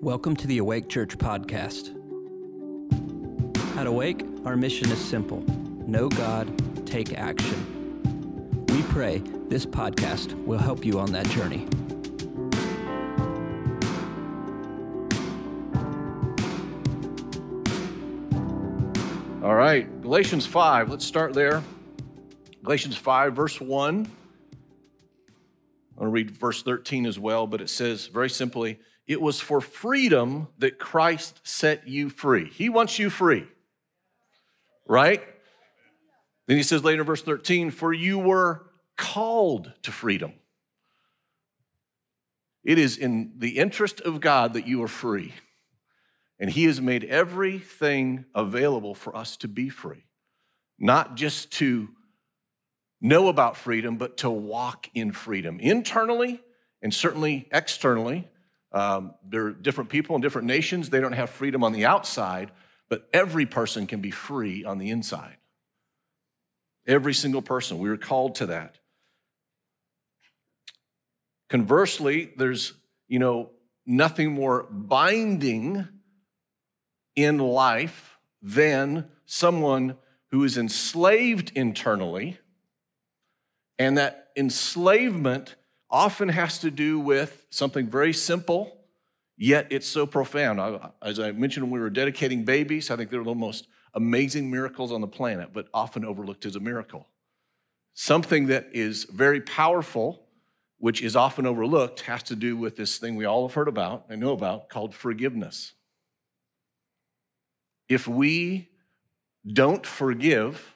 Welcome to the Awake Church podcast. At Awake, our mission is simple know God, take action. We pray this podcast will help you on that journey. All right, Galatians 5, let's start there. Galatians 5, verse 1. I'm going to read verse 13 as well, but it says very simply, It was for freedom that Christ set you free. He wants you free, right? Then he says later in verse 13, For you were called to freedom. It is in the interest of God that you are free. And He has made everything available for us to be free, not just to know about freedom, but to walk in freedom internally and certainly externally. Um, there are different people in different nations, they don't have freedom on the outside, but every person can be free on the inside. Every single person. We are called to that. Conversely, there's, you know, nothing more binding in life than someone who is enslaved internally. And that enslavement often has to do with something very simple, yet it's so profound. As I mentioned when we were dedicating babies, I think they're the most amazing miracles on the planet, but often overlooked as a miracle. Something that is very powerful, which is often overlooked, has to do with this thing we all have heard about and know about called forgiveness. If we don't forgive,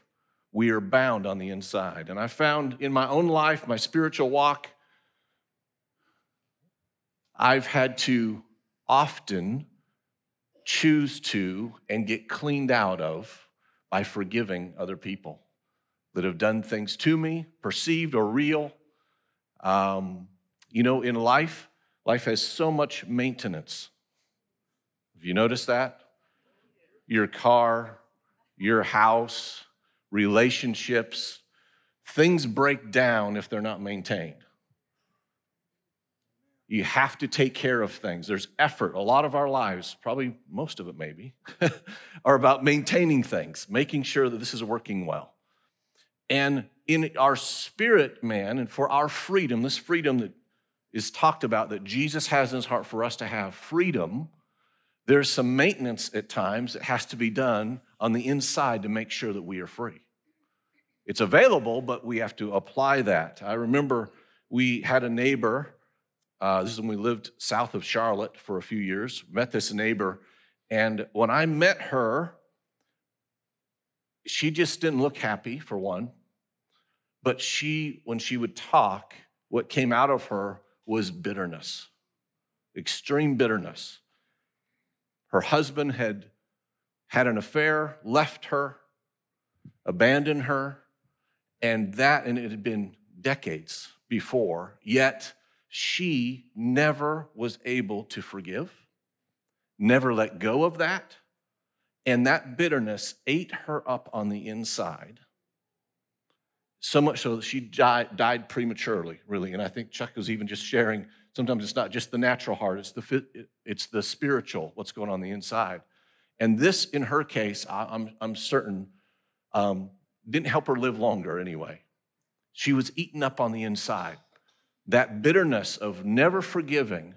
we are bound on the inside. And I found in my own life, my spiritual walk, I've had to often choose to and get cleaned out of by forgiving other people that have done things to me, perceived or real. Um, you know, in life, life has so much maintenance. Have you noticed that? your car, your house, relationships. Things break down if they're not maintained. You have to take care of things. There's effort. A lot of our lives, probably most of it maybe, are about maintaining things, making sure that this is working well. And in our spirit, man, and for our freedom, this freedom that is talked about that Jesus has in his heart for us to have freedom there's some maintenance at times that has to be done on the inside to make sure that we are free. It's available, but we have to apply that. I remember we had a neighbor, uh, this is when we lived south of Charlotte for a few years, met this neighbor, and when I met her, she just didn't look happy, for one. But she, when she would talk, what came out of her was bitterness, extreme bitterness. Her husband had had an affair, left her, abandoned her, and that, and it had been decades before, yet she never was able to forgive, never let go of that. And that bitterness ate her up on the inside. So much so that she died, died prematurely, really. And I think Chuck was even just sharing Sometimes it's not just the natural heart, it's the, it's the spiritual, what's going on the inside. And this, in her case, I'm, I'm certain, um, didn't help her live longer anyway. She was eaten up on the inside. That bitterness of never forgiving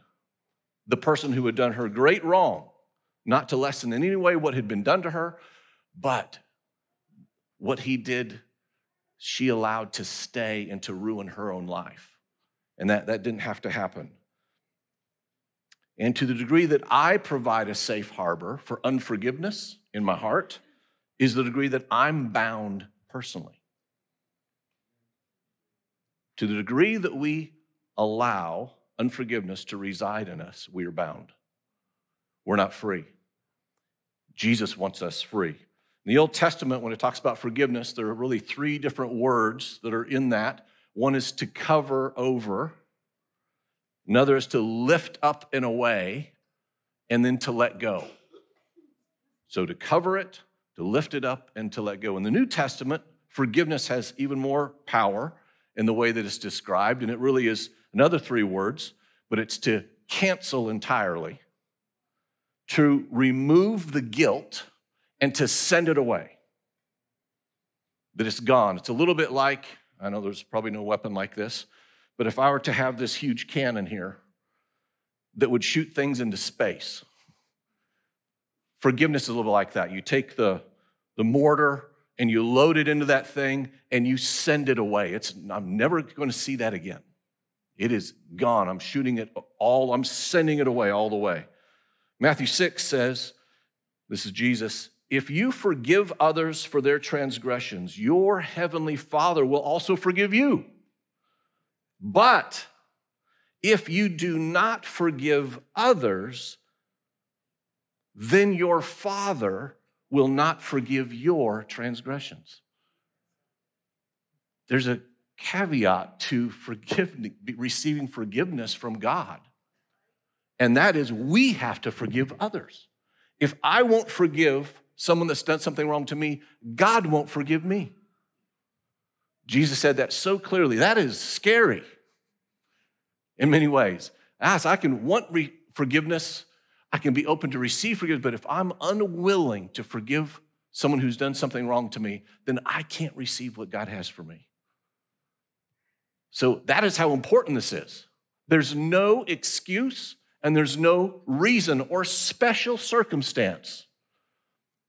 the person who had done her great wrong, not to lessen in any way what had been done to her, but what he did, she allowed to stay and to ruin her own life. And that, that didn't have to happen. And to the degree that I provide a safe harbor for unforgiveness in my heart, is the degree that I'm bound personally. To the degree that we allow unforgiveness to reside in us, we are bound. We're not free. Jesus wants us free. In the Old Testament, when it talks about forgiveness, there are really three different words that are in that one is to cover over, another is to lift up and away, and then to let go. So to cover it, to lift it up, and to let go. In the New Testament, forgiveness has even more power in the way that it's described, and it really is another three words, but it's to cancel entirely, to remove the guilt and to send it away. That it's gone. It's a little bit like, I know there's probably no weapon like this, but if I were to have this huge cannon here that would shoot things into space, forgiveness is a little like that. You take the, the mortar and you load it into that thing and you send it away. It's, I'm never going to see that again. It is gone. I'm shooting it all, I'm sending it away all the way. Matthew 6 says, This is Jesus, if you forgive others for their transgressions, your heavenly Father will also forgive you. But if you do not forgive others, then your Father will not forgive your transgressions. There's a caveat to forgiving, receiving forgiveness from God, and that is we have to forgive others. If I won't forgive someone that's done something wrong to me, God won't forgive me. Jesus said that so clearly. That is scary in many ways. As I can want re- forgiveness, I can be open to receive forgiveness, but if I'm unwilling to forgive someone who's done something wrong to me, then I can't receive what God has for me. So that is how important this is. There's no excuse and there's no reason or special circumstance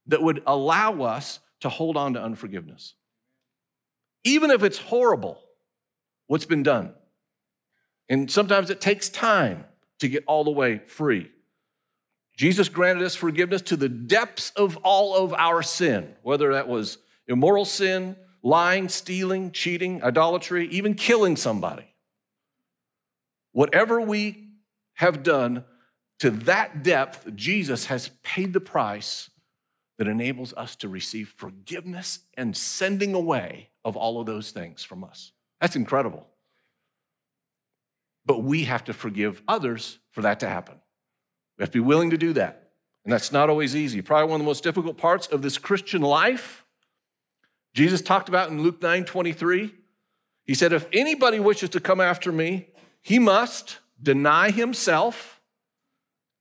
that would allow us to hold on to unforgiveness. Even if it's horrible, what's been done. And sometimes it takes time to get all the way free. Jesus granted us forgiveness to the depths of all of our sin, whether that was immoral sin, lying, stealing, cheating, idolatry, even killing somebody. Whatever we have done to that depth, Jesus has paid the price that enables us to receive forgiveness and sending away of all of those things from us. That's incredible. But we have to forgive others for that to happen. We have to be willing to do that. And that's not always easy. Probably one of the most difficult parts of this Christian life. Jesus talked about in Luke 9 23. He said, If anybody wishes to come after me, he must deny himself,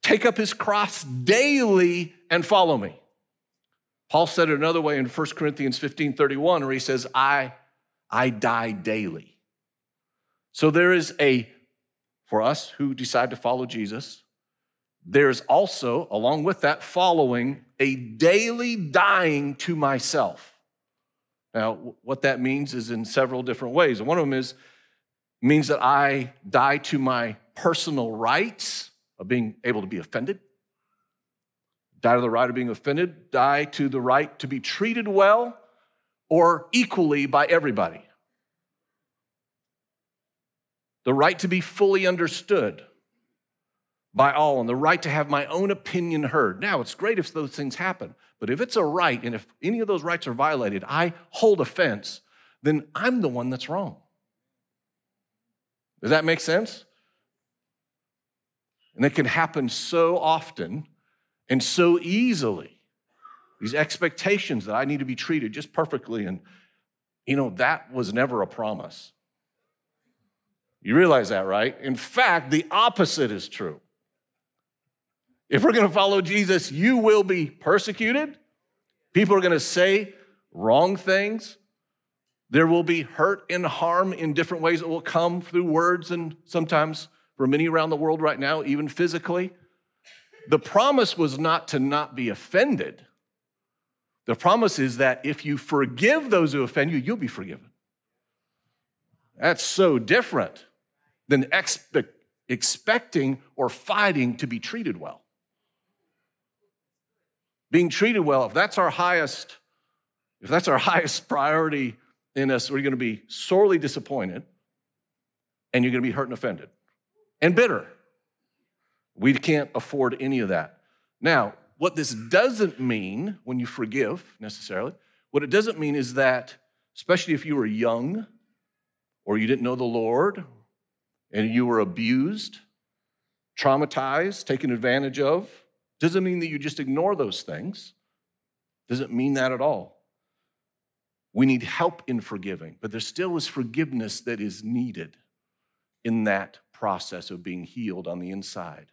take up his cross daily, and follow me. Paul said it another way in 1 Corinthians 15 31, where he says, I, I die daily. So there is a, for us who decide to follow Jesus, there's also, along with that following, a daily dying to myself. Now, what that means is in several different ways. One of them is means that I die to my personal rights of being able to be offended, die to the right of being offended, die to the right to be treated well or equally by everybody, the right to be fully understood by all and the right to have my own opinion heard. Now, it's great if those things happen, but if it's a right and if any of those rights are violated, I hold offense, then I'm the one that's wrong. Does that make sense? And it can happen so often and so easily. These expectations that I need to be treated just perfectly. And, you know, that was never a promise. You realize that, right? In fact, the opposite is true. If we're going to follow Jesus, you will be persecuted. People are going to say wrong things. There will be hurt and harm in different ways that will come through words and sometimes for many around the world right now, even physically. The promise was not to not be offended. The promise is that if you forgive those who offend you, you'll be forgiven. That's so different than expe- expecting or fighting to be treated well being treated well, if that's our highest, if that's our highest priority in us, we're going to be sorely disappointed and you're going to be hurt and offended and bitter. We can't afford any of that. Now, what this doesn't mean when you forgive necessarily, what it doesn't mean is that, especially if you were young or you didn't know the Lord and you were abused, traumatized, taken advantage of, doesn't mean that you just ignore those things. Doesn't mean that at all. We need help in forgiving, but there still is forgiveness that is needed in that process of being healed on the inside.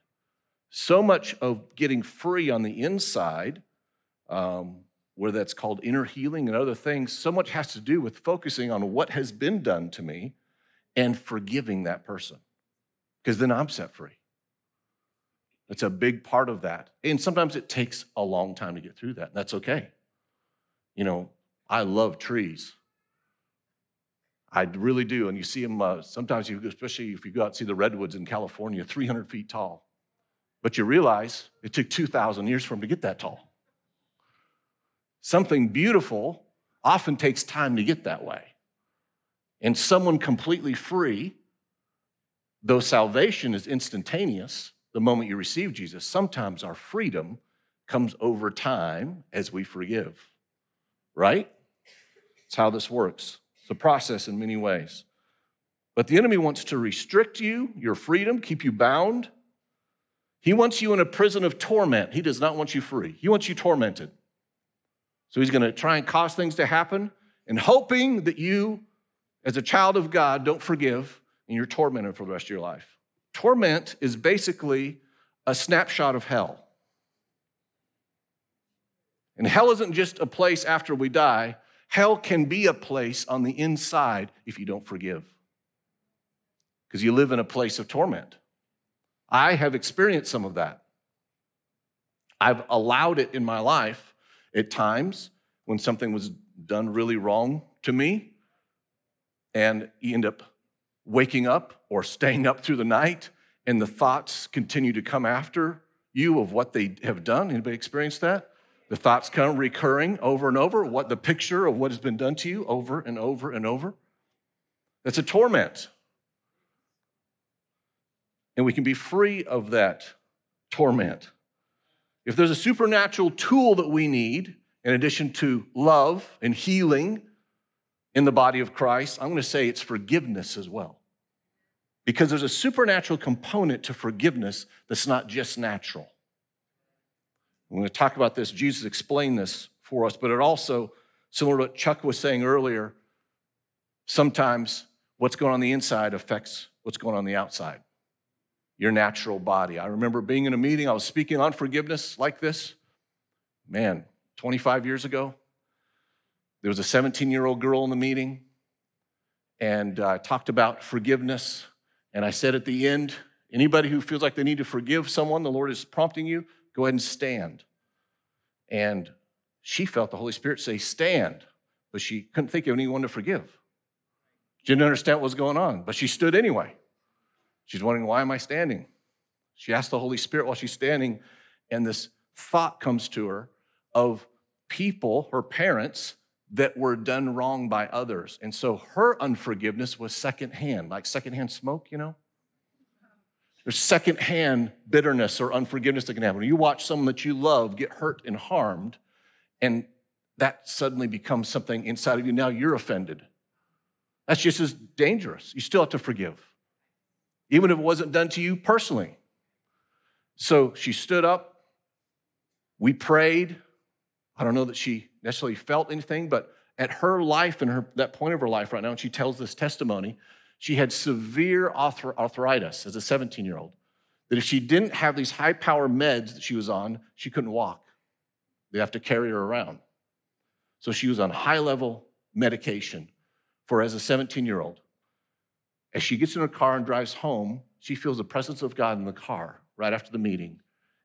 So much of getting free on the inside, um, where that's called inner healing and other things, so much has to do with focusing on what has been done to me and forgiving that person. Because then I'm set free. It's a big part of that. And sometimes it takes a long time to get through that. That's okay. You know, I love trees. I really do. And you see them uh, sometimes, you, especially if you go out and see the redwoods in California, 300 feet tall. But you realize it took 2,000 years for them to get that tall. Something beautiful often takes time to get that way. And someone completely free, though salvation is instantaneous the moment you receive Jesus, sometimes our freedom comes over time as we forgive. Right? It's how this works. It's a process in many ways. But the enemy wants to restrict you, your freedom, keep you bound. He wants you in a prison of torment. He does not want you free. He wants you tormented. So he's going to try and cause things to happen and hoping that you, as a child of God, don't forgive and you're tormented for the rest of your life. Torment is basically a snapshot of hell. And hell isn't just a place after we die, hell can be a place on the inside if you don't forgive. Because you live in a place of torment. I have experienced some of that. I've allowed it in my life at times when something was done really wrong to me, and you end up waking up or staying up through the night, and the thoughts continue to come after you of what they have done. Anybody experienced that? The thoughts come recurring over and over, what the picture of what has been done to you over and over and over. That's a torment. And we can be free of that torment. If there's a supernatural tool that we need, in addition to love and healing in the body of Christ, I'm going to say it's forgiveness as well. Because there's a supernatural component to forgiveness that's not just natural. I'm going to talk about this. Jesus explained this for us, but it also, similar to what Chuck was saying earlier, sometimes what's going on the inside affects what's going on the outside, your natural body. I remember being in a meeting, I was speaking on forgiveness like this. Man, 25 years ago. There was a 17 year old girl in the meeting, and I uh, talked about forgiveness. And I said at the end, anybody who feels like they need to forgive someone, the Lord is prompting you, go ahead and stand. And she felt the Holy Spirit say, stand, but she couldn't think of anyone to forgive. She didn't understand what was going on, but she stood anyway. She's wondering, why am I standing? She asked the Holy Spirit while she's standing, and this thought comes to her of people, her parents, that were done wrong by others. And so her unforgiveness was secondhand, like secondhand smoke, you know? There's secondhand bitterness or unforgiveness that can happen. You watch someone that you love get hurt and harmed, and that suddenly becomes something inside of you. Now you're offended. That's just as dangerous. You still have to forgive, even if it wasn't done to you personally. So she stood up. We prayed. I don't know that she necessarily felt anything, but at her life and her, that point of her life right now, and she tells this testimony, she had severe arthritis as a 17 year old. That if she didn't have these high power meds that she was on, she couldn't walk. They have to carry her around. So she was on high level medication for as a 17 year old. As she gets in her car and drives home, she feels the presence of God in the car right after the meeting,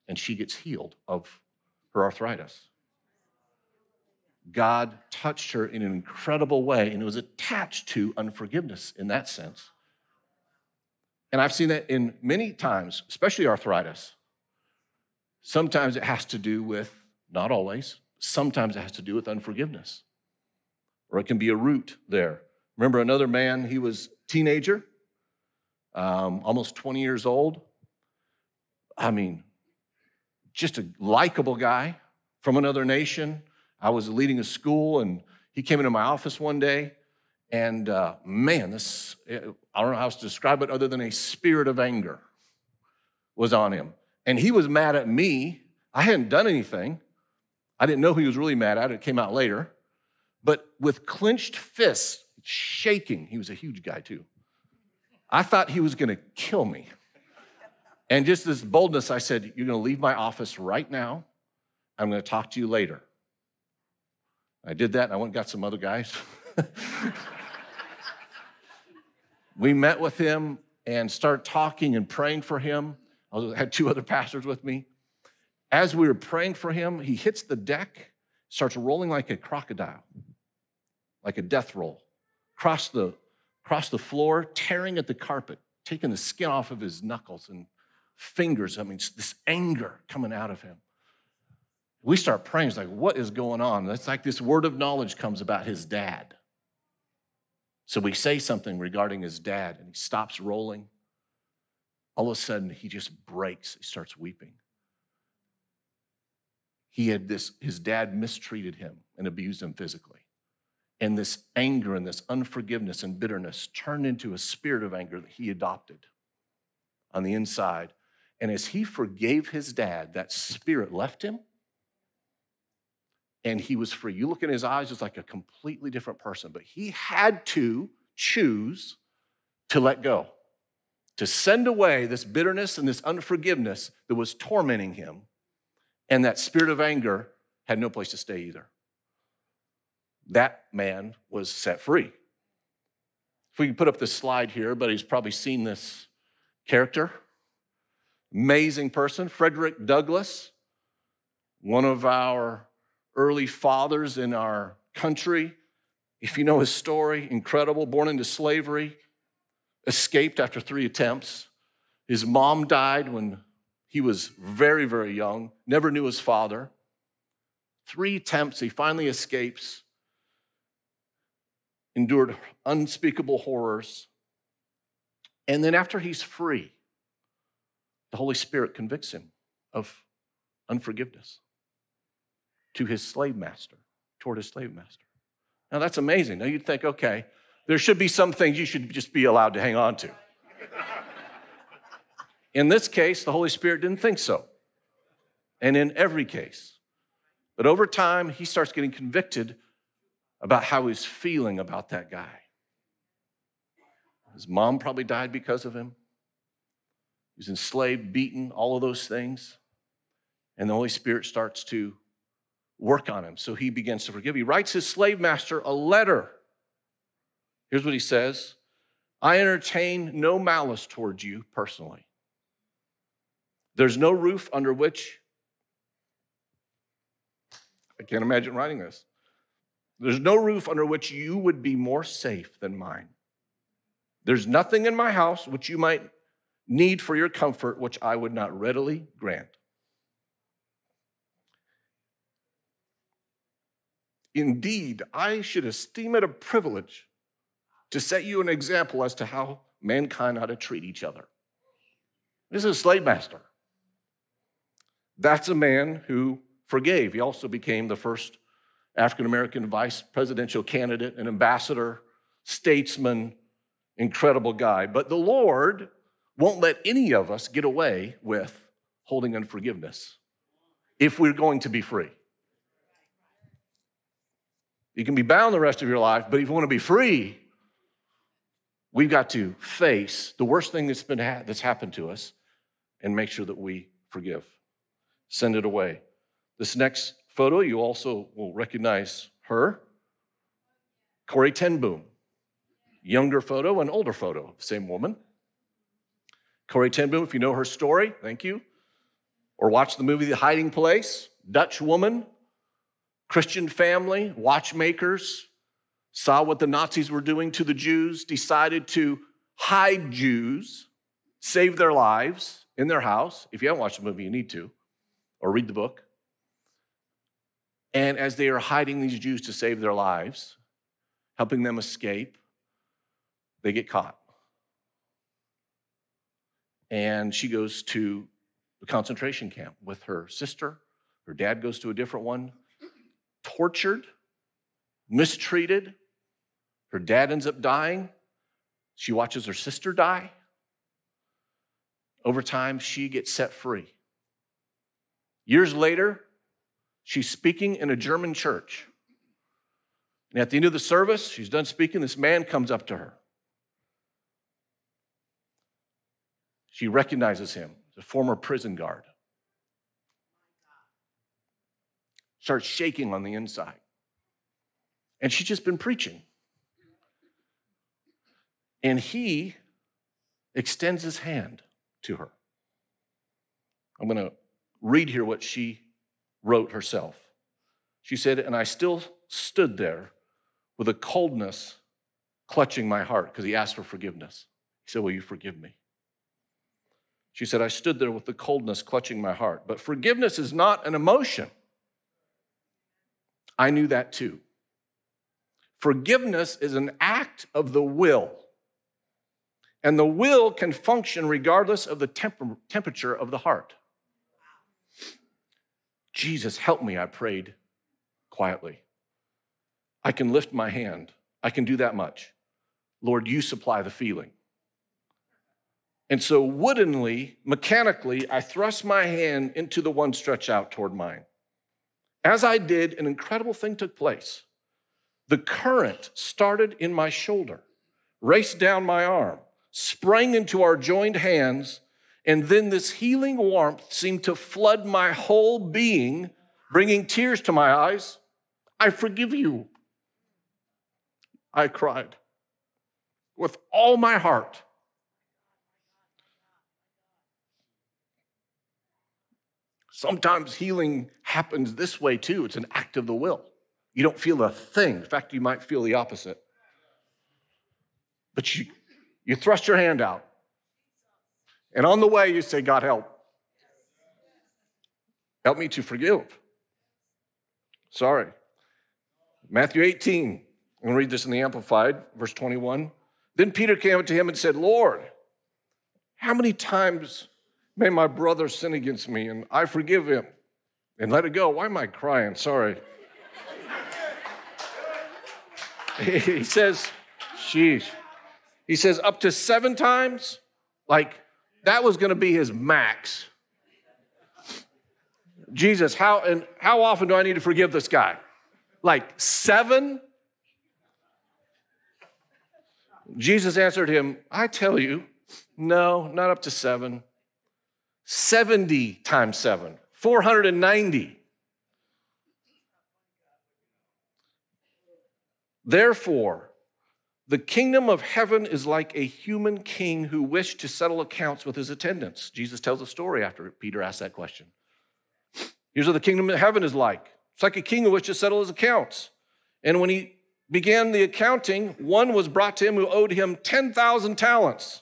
and she gets healed of her arthritis. God touched her in an incredible way, and it was attached to unforgiveness in that sense. And I've seen that in many times, especially arthritis. Sometimes it has to do with, not always, sometimes it has to do with unforgiveness. Or it can be a root there. Remember another man, he was teenager, um, almost 20 years old. I mean, just a likable guy from another nation, I was leading a school, and he came into my office one day, and uh, man, this, I don't know how to describe it other than a spirit of anger was on him. And he was mad at me. I hadn't done anything. I didn't know he was really mad at it. It came out later. But with clenched fists, shaking, he was a huge guy too. I thought he was going to kill me. And just this boldness, I said, You're going to leave my office right now. I'm going to talk to you later. I did that and I went and got some other guys. we met with him and started talking and praying for him. I had two other pastors with me. As we were praying for him, he hits the deck, starts rolling like a crocodile, like a death roll, across the, across the floor, tearing at the carpet, taking the skin off of his knuckles and fingers. I mean, this anger coming out of him. We start praying. It's like, what is going on? It's like this word of knowledge comes about his dad. So we say something regarding his dad, and he stops rolling. All of a sudden, he just breaks. He starts weeping. He had this, his dad mistreated him and abused him physically. And this anger and this unforgiveness and bitterness turned into a spirit of anger that he adopted on the inside. And as he forgave his dad, that spirit left him and he was free. You look in his eyes, it's like a completely different person, but he had to choose to let go, to send away this bitterness and this unforgiveness that was tormenting him. And that spirit of anger had no place to stay either. That man was set free. If we can put up this slide here, but he's probably seen this character. Amazing person, Frederick Douglass, one of our early fathers in our country. If you know his story, incredible, born into slavery, escaped after three attempts. His mom died when he was very, very young, never knew his father. Three attempts, he finally escapes, endured unspeakable horrors. And then, after he's free, the Holy Spirit convicts him of unforgiveness to his slave master, toward his slave master. Now that's amazing. Now you'd think, okay, there should be some things you should just be allowed to hang on to. In this case, the Holy Spirit didn't think so. And in every case. But over time, he starts getting convicted about how he's feeling about that guy. His mom probably died because of him. He was enslaved, beaten, all of those things. And the Holy Spirit starts to work on him. So he begins to forgive. He writes his slave master a letter. Here's what he says I entertain no malice towards you personally. There's no roof under which, I can't imagine writing this. There's no roof under which you would be more safe than mine. There's nothing in my house which you might need for your comfort, which I would not readily grant. Indeed, I should esteem it a privilege to set you an example as to how mankind ought to treat each other. This is a slave master. That's a man who forgave. He also became the first African American vice presidential candidate, an ambassador, statesman, incredible guy. But the Lord won't let any of us get away with holding unforgiveness if we're going to be free. You can be bound the rest of your life, but if you want to be free, we've got to face the worst thing that's been ha- that's happened to us and make sure that we forgive. Send it away. This next photo, you also will recognize her, Corrie ten Boom. Younger photo and older photo, same woman. Corrie ten Boom, if you know her story, thank you. Or watch the movie The Hiding Place, Dutch woman Christian family, watchmakers, saw what the Nazis were doing to the Jews, decided to hide Jews, save their lives in their house. If you haven't watched the movie, you need to, or read the book. And as they are hiding these Jews to save their lives, helping them escape, they get caught. And she goes to the concentration camp with her sister. Her dad goes to a different one tortured, mistreated. Her dad ends up dying. She watches her sister die. Over time, she gets set free. Years later, she's speaking in a German church. And at the end of the service, she's done speaking, this man comes up to her. She recognizes him. a former prison guard. Starts shaking on the inside. And she's just been preaching. And he extends his hand to her. I'm going to read here what she wrote herself. She said, And I still stood there with a coldness clutching my heart because he asked for forgiveness. He said, Will you forgive me? She said, I stood there with the coldness clutching my heart. But forgiveness is not an emotion. I knew that too. Forgiveness is an act of the will. And the will can function regardless of the temper- temperature of the heart. Jesus, help me, I prayed quietly. I can lift my hand. I can do that much. Lord, you supply the feeling. And so, woodenly, mechanically, I thrust my hand into the one stretched out toward mine. As I did, an incredible thing took place. The current started in my shoulder, raced down my arm, sprang into our joined hands, and then this healing warmth seemed to flood my whole being, bringing tears to my eyes. I forgive you. I cried with all my heart. Sometimes healing happens this way too. It's an act of the will. You don't feel a thing. In fact, you might feel the opposite. But you, you thrust your hand out. And on the way, you say, God, help. Help me to forgive. Sorry. Matthew 18. I'm going to read this in the Amplified, verse 21. Then Peter came up to him and said, Lord, how many times may my brother sin against me and I forgive him and let it go? Why am I crying? Sorry. he says, sheesh. He says, up to seven times? Like, that was going to be his max. Jesus, how and how often do I need to forgive this guy? Like seven? Jesus answered him, I tell you, no, not up to seven. 70 times seven, 490. Therefore, the kingdom of heaven is like a human king who wished to settle accounts with his attendants. Jesus tells a story after Peter asked that question. Here's what the kingdom of heaven is like it's like a king who wished to settle his accounts. And when he began the accounting, one was brought to him who owed him 10,000 talents,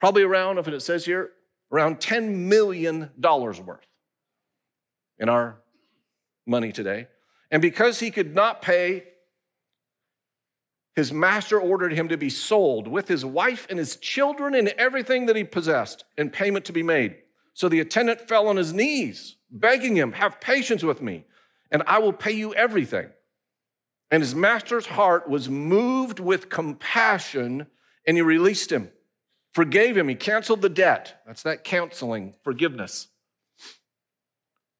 probably around, if it says here, around $10 million worth in our money today. And because he could not pay, his master ordered him to be sold with his wife and his children and everything that he possessed, and payment to be made. So the attendant fell on his knees, begging him, Have patience with me, and I will pay you everything. And his master's heart was moved with compassion, and he released him, forgave him, he canceled the debt. That's that counseling, forgiveness.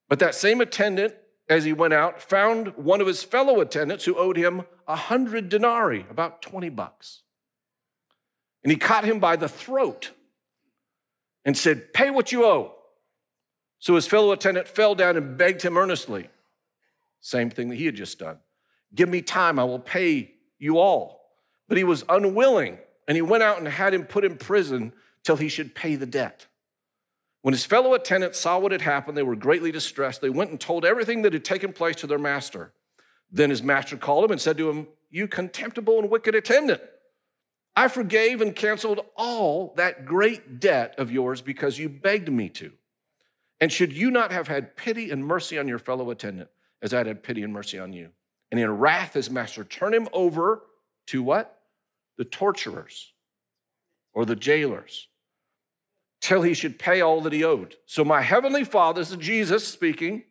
But that same attendant as he went out, found one of his fellow attendants who owed him a hundred denarii, about 20 bucks. And he caught him by the throat and said, Pay what you owe. So his fellow attendant fell down and begged him earnestly. Same thing that he had just done. Give me time, I will pay you all. But he was unwilling, and he went out and had him put in prison till he should pay the debt. When his fellow attendants saw what had happened, they were greatly distressed. They went and told everything that had taken place to their master. Then his master called him and said to him, You contemptible and wicked attendant, I forgave and canceled all that great debt of yours because you begged me to. And should you not have had pity and mercy on your fellow attendant as I had had pity and mercy on you? And in wrath, his master turned him over to what? The torturers or the jailers till he should pay all that he owed. So, my heavenly Father, this is Jesus speaking.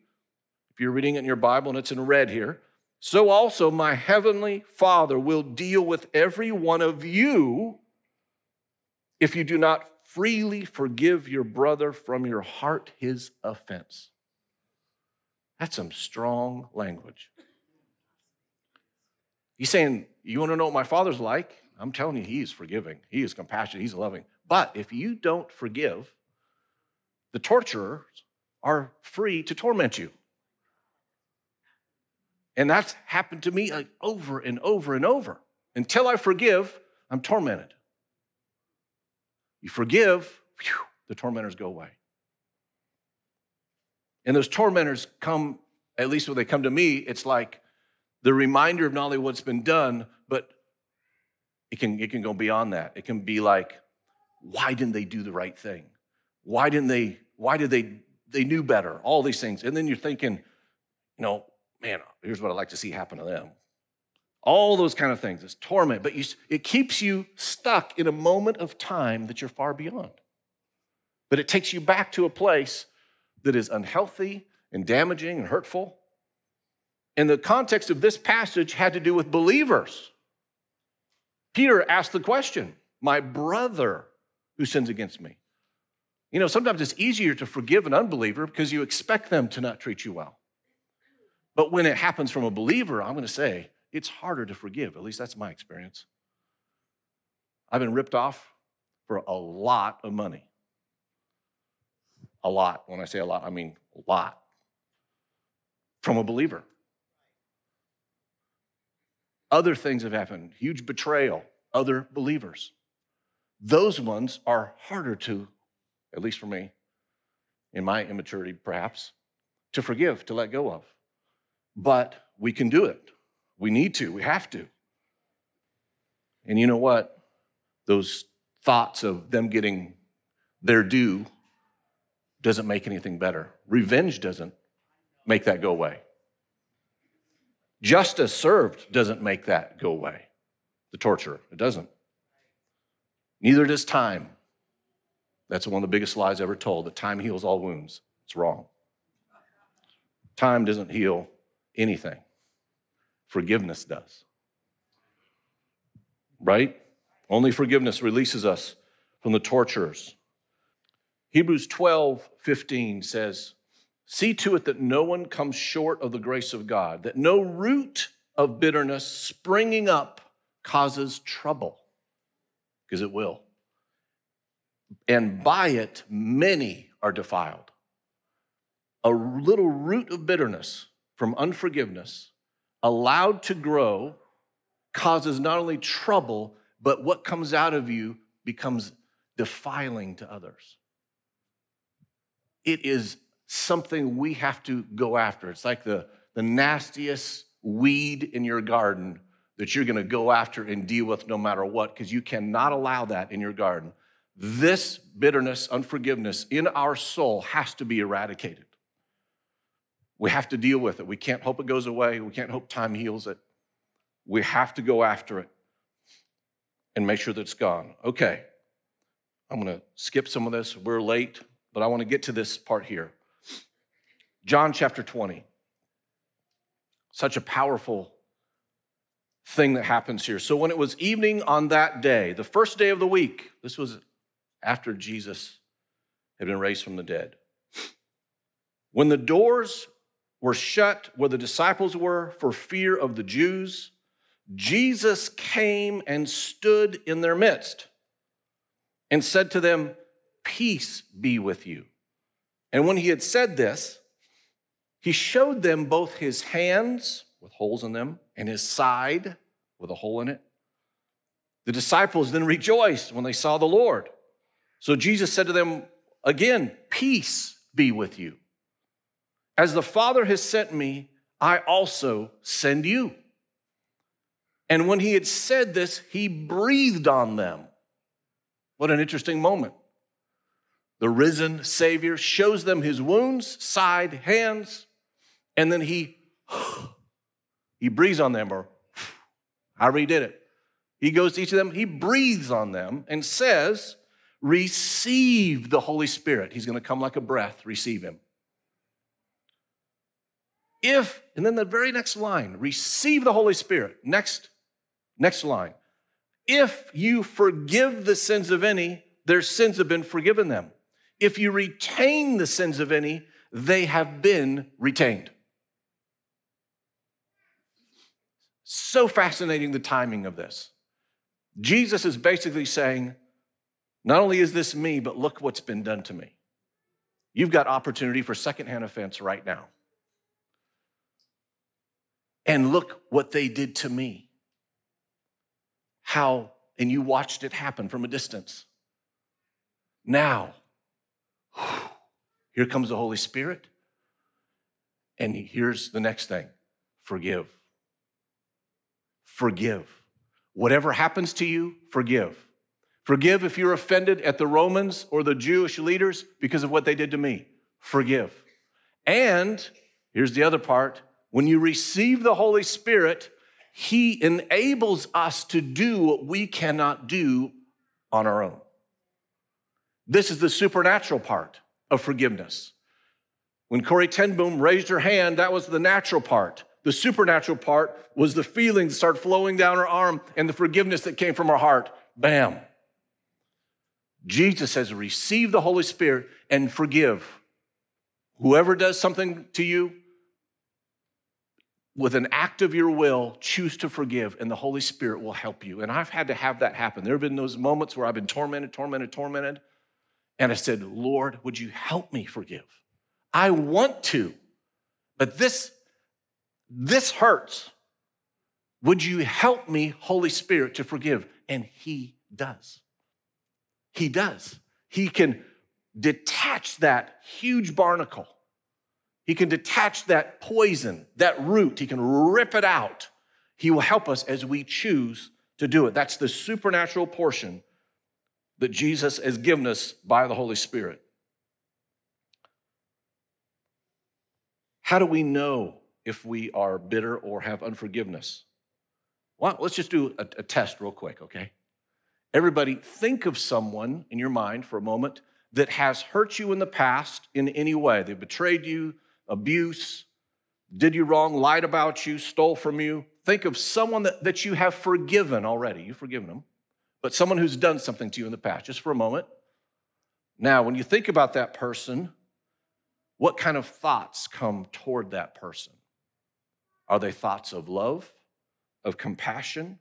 If you're reading it in your Bible and it's in red here, so also my heavenly Father will deal with every one of you if you do not freely forgive your brother from your heart his offense. That's some strong language. He's saying, You want to know what my father's like? I'm telling you, he is forgiving, he is compassionate, he's loving. But if you don't forgive, the torturers are free to torment you. And that's happened to me like over and over and over. Until I forgive, I'm tormented. You forgive, whew, the tormentors go away. And those tormentors come, at least when they come to me, it's like the reminder of not only what's been done, it can, it can go beyond that. It can be like, why didn't they do the right thing? Why didn't they, why did they, they knew better? All these things. And then you're thinking, you know, man, here's what I'd like to see happen to them. All those kind of things. It's torment, but you, it keeps you stuck in a moment of time that you're far beyond. But it takes you back to a place that is unhealthy and damaging and hurtful. And the context of this passage had to do with believers. Peter asked the question, My brother who sins against me. You know, sometimes it's easier to forgive an unbeliever because you expect them to not treat you well. But when it happens from a believer, I'm going to say it's harder to forgive. At least that's my experience. I've been ripped off for a lot of money. A lot. When I say a lot, I mean a lot. From a believer. Other things have happened huge betrayal, other believers. Those ones are harder to, at least for me, in my immaturity perhaps, to forgive, to let go of. But we can do it. We need to, we have to. And you know what? Those thoughts of them getting their due doesn't make anything better. Revenge doesn't make that go away. Justice served doesn't make that go away. The torture, it doesn't. Neither does time. That's one of the biggest lies ever told that time heals all wounds. It's wrong. Time doesn't heal anything, forgiveness does. Right? Only forgiveness releases us from the torturers. Hebrews 12, 15 says, See to it that no one comes short of the grace of God, that no root of bitterness springing up causes trouble, because it will. And by it, many are defiled. A little root of bitterness from unforgiveness, allowed to grow, causes not only trouble, but what comes out of you becomes defiling to others. It is something we have to go after. It's like the, the nastiest weed in your garden that you're gonna go after and deal with no matter what, because you cannot allow that in your garden. This bitterness, unforgiveness in our soul has to be eradicated. We have to deal with it. We can't hope it goes away. We can't hope time heals it. We have to go after it and make sure that it's gone. Okay, I'm going to skip some of this. We're late, but I want to get to this part here. John chapter 20. Such a powerful thing that happens here. So, when it was evening on that day, the first day of the week, this was after Jesus had been raised from the dead, when the doors were shut where the disciples were for fear of the Jews, Jesus came and stood in their midst and said to them, Peace be with you. And when he had said this, he showed them both his hands with holes in them and his side with a hole in it. The disciples then rejoiced when they saw the Lord. So Jesus said to them again, Peace be with you. As the Father has sent me, I also send you. And when he had said this, he breathed on them. What an interesting moment. The risen Savior shows them his wounds, side, hands, and then he he breathes on them, or however he did it. He goes to each of them, he breathes on them and says, Receive the Holy Spirit. He's going to come like a breath, receive him. If, and then the very next line, receive the Holy Spirit. Next, next line. If you forgive the sins of any, their sins have been forgiven them. If you retain the sins of any, they have been retained. So fascinating the timing of this. Jesus is basically saying, not only is this me, but look what's been done to me. You've got opportunity for secondhand offense right now. And look what they did to me. How, and you watched it happen from a distance. Now, here comes the Holy Spirit. And here's the next thing forgive. Forgive. Whatever happens to you, forgive. Forgive if you're offended at the Romans or the Jewish leaders because of what they did to me. Forgive. And here's the other part when you receive the Holy Spirit, He enables us to do what we cannot do on our own. This is the supernatural part of forgiveness. When Corrie ten Boom raised her hand, that was the natural part. The supernatural part was the feeling that started flowing down her arm and the forgiveness that came from her heart. Bam. Jesus says, receive the Holy Spirit and forgive. Whoever does something to you, with an act of your will, choose to forgive, and the Holy Spirit will help you. And I've had to have that happen. There have been those moments where I've been tormented, tormented, tormented. And I said, Lord, would you help me forgive? I want to, but this, this hurts. Would you help me, Holy Spirit, to forgive? And He does. He does. He can detach that huge barnacle he can detach that poison, that root, he can rip it out. He will help us as we choose to do it. That's the supernatural portion that Jesus has given us by the Holy Spirit. How do we know if we are bitter or have unforgiveness? Well, let's just do a, a test real quick, okay? Everybody, think of someone in your mind for a moment that has hurt you in the past in any way. They've betrayed you, abuse, did you wrong, lied about you, stole from you. Think of someone that, that you have forgiven already. You've forgiven them, but someone who's done something to you in the past, just for a moment. Now, when you think about that person, what kind of thoughts come toward that person? Are they thoughts of love, of compassion,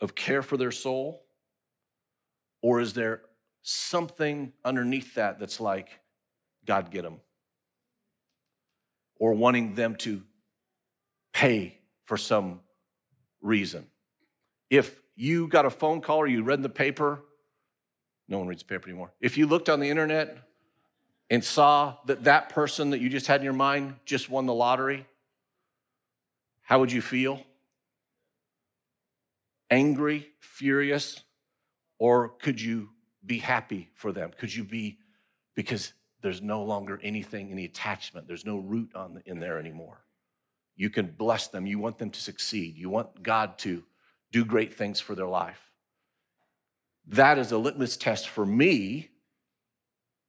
of care for their soul? Or is there something underneath that that's like, God, get them? or wanting them to pay for some reason. If you got a phone call or you read in the paper, no one reads the paper anymore. If you looked on the internet and saw that that person that you just had in your mind just won the lottery, how would you feel? Angry, furious, or could you be happy for them? Could you be, because there's no longer anything, any attachment. There's no root on the, in there anymore. You can bless them. You want them to succeed. You want God to do great things for their life. That is a litmus test for me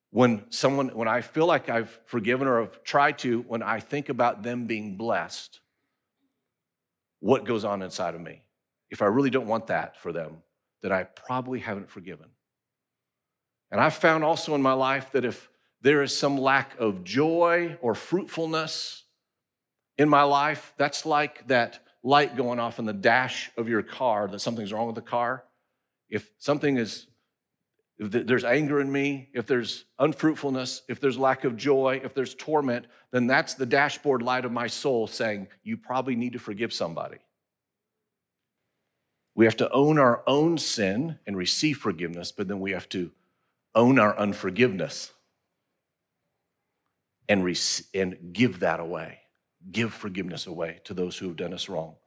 when someone, when I feel like I've forgiven or have tried to, when I think about them being blessed, what goes on inside of me? If I really don't want that for them, then I probably haven't forgiven. And I've found also in my life that if there is some lack of joy or fruitfulness in my life, that's like that light going off in the dash of your car that something's wrong with the car. If something is, if there's anger in me, if there's unfruitfulness, if there's lack of joy, if there's torment, then that's the dashboard light of my soul saying, you probably need to forgive somebody. We have to own our own sin and receive forgiveness, but then we have to own our unforgiveness and, rec- and give that away. Give forgiveness away to those who have done us wrong.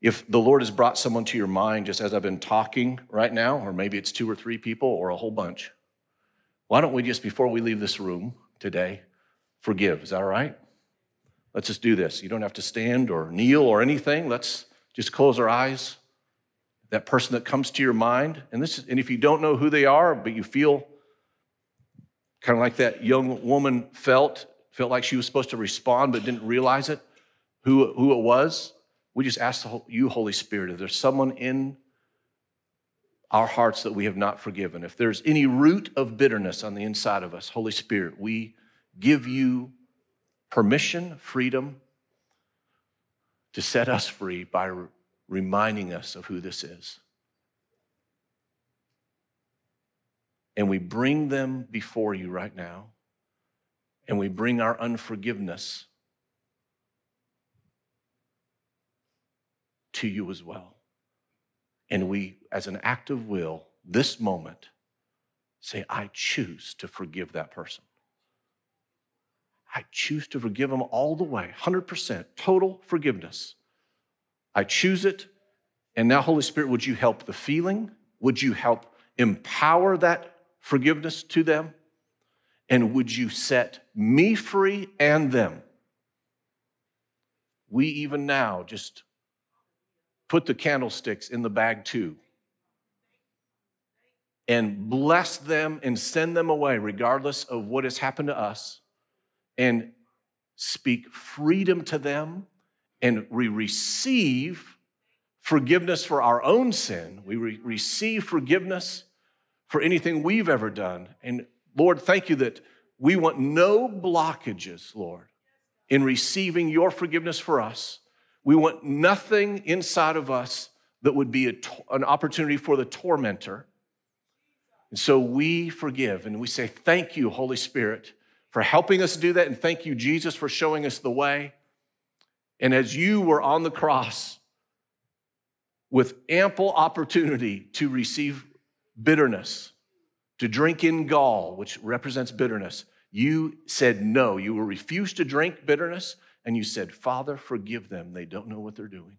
If the Lord has brought someone to your mind just as I've been talking right now, or maybe it's two or three people or a whole bunch, why don't we just, before we leave this room today, forgive? Is that all right? Let's just do this. You don't have to stand or kneel or anything. Let's just close our eyes. That person that comes to your mind, and this and if you don't know who they are, but you feel Kind of like that young woman felt, felt like she was supposed to respond but didn't realize it, who, who it was. We just ask you, Holy Spirit, if there's someone in our hearts that we have not forgiven, if there's any root of bitterness on the inside of us, Holy Spirit, we give you permission, freedom to set us free by reminding us of who this is. and we bring them before you right now, and we bring our unforgiveness to you as well. And we, as an act of will, this moment, say, I choose to forgive that person. I choose to forgive them all the way, 100%, total forgiveness. I choose it. And now, Holy Spirit, would you help the feeling? Would you help empower that forgiveness to them? And would you set me free and them? We even now just put the candlesticks in the bag too and bless them and send them away, regardless of what has happened to us, and speak freedom to them. And we receive forgiveness for our own sin. We re- receive forgiveness for anything we've ever done. And Lord, thank you that we want no blockages, Lord, in receiving your forgiveness for us. We want nothing inside of us that would be a, an opportunity for the tormentor. And so we forgive and we say, Thank you, Holy Spirit, for helping us do that. And thank you, Jesus, for showing us the way. And as you were on the cross with ample opportunity to receive bitterness, to drink in gall, which represents bitterness, you said no. You will refuse to drink bitterness, and you said, Father, forgive them. They don't know what they're doing.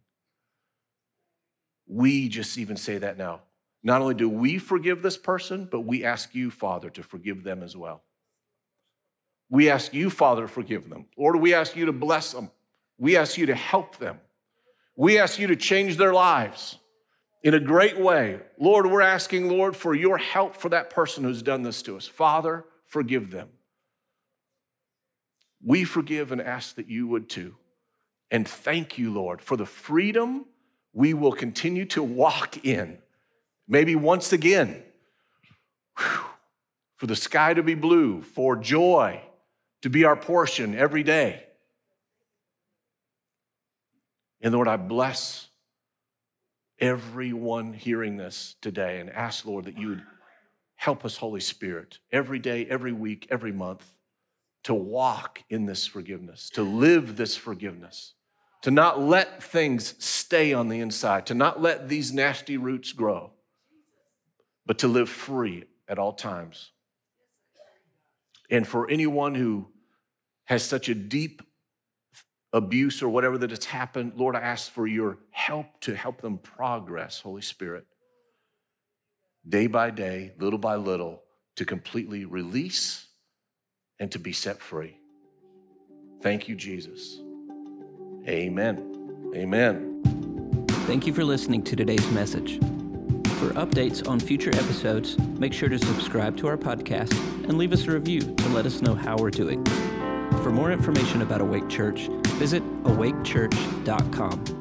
We just even say that now. Not only do we forgive this person, but we ask you, Father, to forgive them as well. We ask you, Father, to forgive them. Lord, we ask you to bless them. We ask you to help them. We ask you to change their lives in a great way. Lord, we're asking, Lord, for your help for that person who's done this to us. Father, forgive them. We forgive and ask that you would too. And thank you, Lord, for the freedom we will continue to walk in. Maybe once again, whew, for the sky to be blue, for joy to be our portion every day. And Lord, I bless everyone hearing this today and ask, Lord, that you would help us, Holy Spirit, every day, every week, every month, to walk in this forgiveness, to live this forgiveness, to not let things stay on the inside, to not let these nasty roots grow, but to live free at all times. And for anyone who has such a deep abuse or whatever that has happened, Lord, I ask for your help to help them progress, Holy Spirit, day by day, little by little, to completely release and to be set free. Thank you, Jesus. Amen. Amen. Thank you for listening to today's message. For updates on future episodes, make sure to subscribe to our podcast and leave us a review to let us know how we're doing. For more information about Awake Church, visit awakechurch.com.